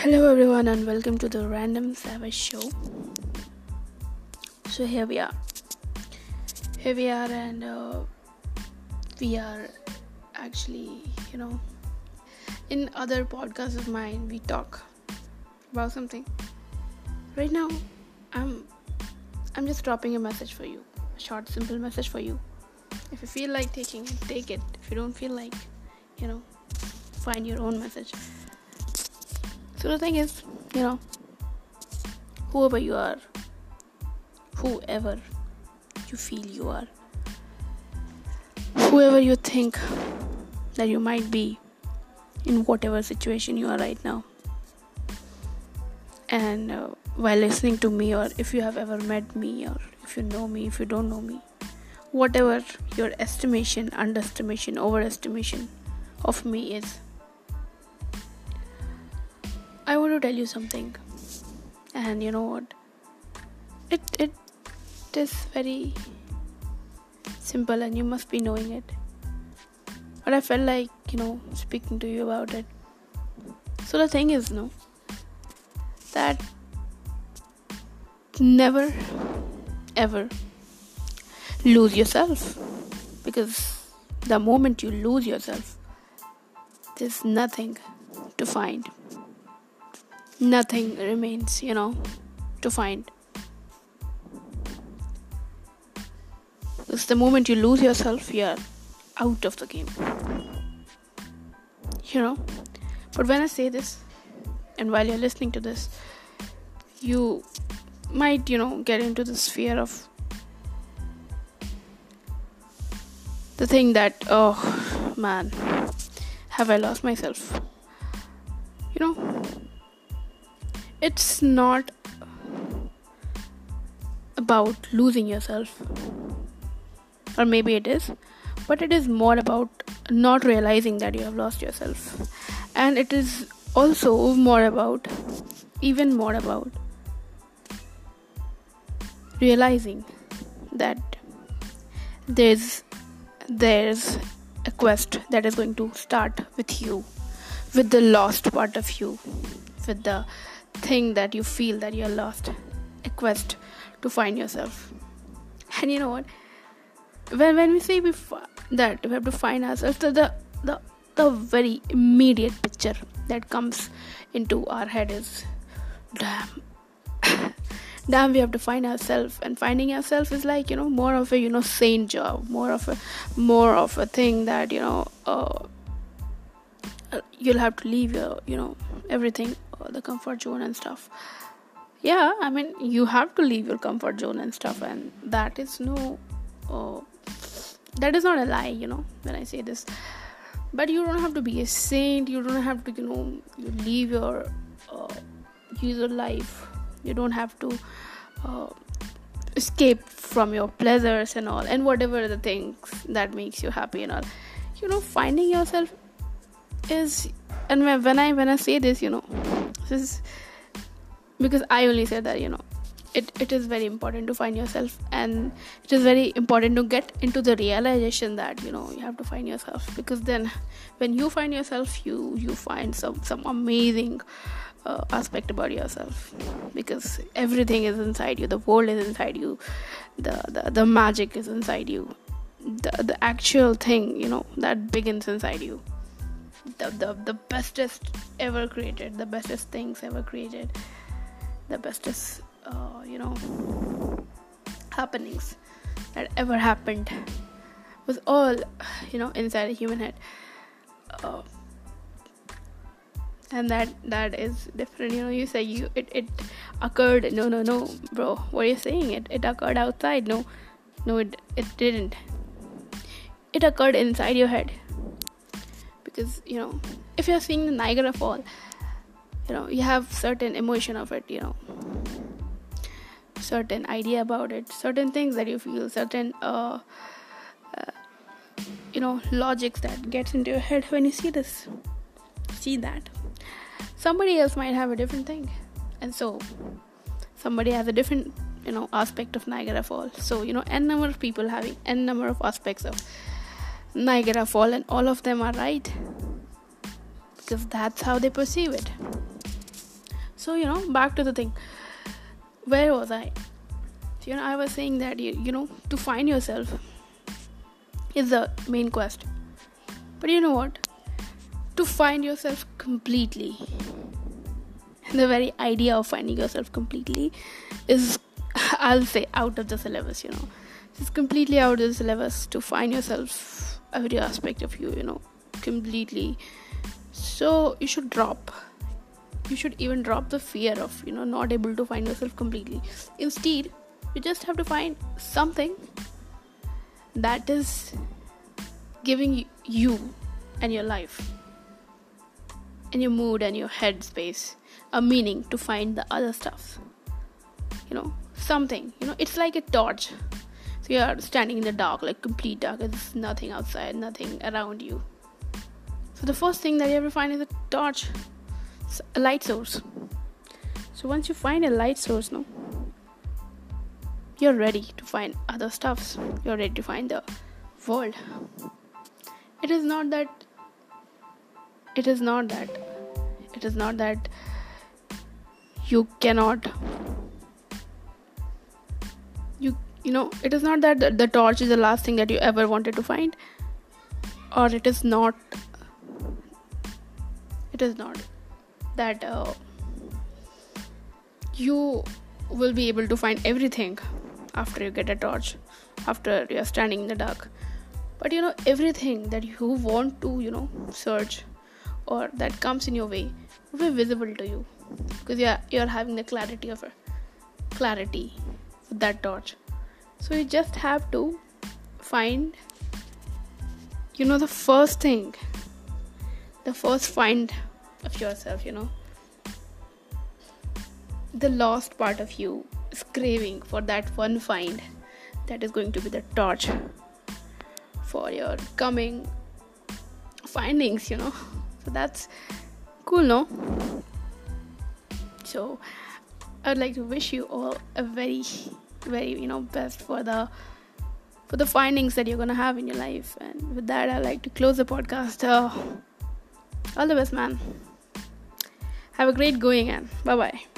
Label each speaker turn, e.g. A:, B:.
A: Hello, everyone, and welcome to the Random Savage Show. So, here we are. Here we are, and uh, we are actually, you know, in other podcasts of mine, we talk about something. Right now, I'm I'm just dropping a message for you, a short, simple message for you. If you feel like taking it, take it. If you don't feel like, you know, find your own message. So the thing is, you know, whoever you are, whoever you feel you are, whoever you think that you might be in whatever situation you are right now. And uh, while listening to me, or if you have ever met me, or if you know me, if you don't know me, whatever your estimation, underestimation, overestimation of me is I want to tell you something. And you know what? It it is very simple and you must be knowing it. But I felt like, you know, speaking to you about it. So the thing is, no, that never ever lose yourself because the moment you lose yourself there's nothing to find nothing remains, you know, to find. Because the moment you lose yourself, you're out of the game. You know? But when I say this, and while you're listening to this, you might, you know, get into this fear of the thing that, oh man, have I lost myself? You know? It's not about losing yourself or maybe it is but it is more about not realizing that you have lost yourself. And it is also more about even more about realizing that there's there's a quest that is going to start with you with the lost part of you with the thing that you feel that you're lost a quest to find yourself. And you know what? When when we say we f- that we have to find ourselves the, the the the very immediate picture that comes into our head is damn. Damn we have to find ourselves. And finding ourselves is like you know more of a you know sane job more of a more of a thing that you know uh, you'll have to leave your you know everything the comfort zone and stuff. Yeah i mean you have to leave your comfort zone and stuff and that is no uh, that is not a lie you know when i say this. But you don't have to be a saint. You don't have to you know you leave your uh, user life. You don't have to uh, escape from your pleasures and all and whatever the things that makes you happy and all. You know finding yourself is and when i when i say this you know this is because i only say that you know it, it is very important to find yourself and it is very important to get into the realization that you know you have to find yourself. Because then when you find yourself you you find some some amazing uh, aspect about yourself. Because everything is inside you. The world is inside you. The the, the magic is inside you. The the actual thing you know that begins inside you the, the the bestest ever created the bestest things ever created the bestest uh, you know happenings that ever happened was all you know inside a human head. Uh, and that that is different. You know you say you it, it occurred no no no bro what are you saying? It it occurred outside. No no it it didn't. It occurred inside your head because you know if you're seeing the niagara fall you know you have certain emotion of it you know. Certain idea about it certain things that you feel certain uh, uh, you know logics that gets into your head when you see this see that. Somebody else might have a different thing and so somebody has a different you know aspect of niagara fall. So you know n number of people having n number of aspects of Niagara Fall, and all of them are right. Because that's how they perceive it. so you know back to the thing. Where was i? You know i was saying that you, you know to find yourself is the main quest. But you know what? To find yourself completely the very idea of finding yourself completely is i'll say out of the syllabus you know. It's completely out of the syllabus to find yourself every aspect of you you know completely. So you should drop. You should even drop the fear of you know not able to find yourself completely. Instead you just have to find something that is giving you and your life and your mood and your headspace a meaning to find the other stuff. You know something. You know it's like a torch so you're standing in the dark like complete dark there's nothing outside nothing around you. So the first thing that you to find is a torch. A light source. So once you find a light source no you're ready to find other stuffs. You're ready to find the world. It is not that it is not that it is not that you cannot you you know it is not that the, the torch is the last thing that you ever wanted to find. Or it is not it is not that uh, you will be able to find everything after you get a torch after you're standing in the dark. But you know everything that you want to you know search or that comes in your way will be visible to you. Because you're you're having the clarity of a clarity with that torch so you just have to find you know the first thing the first find of yourself you know. The lost part of you is craving for that one find that is going to be the torch for your coming findings you know. So that's cool no? So i'd like to wish you all a very very you know best for the for the findings that you're gonna have in your life. And with that i'd like to close the podcast. Uh, all the best man. Have a great going and bye bye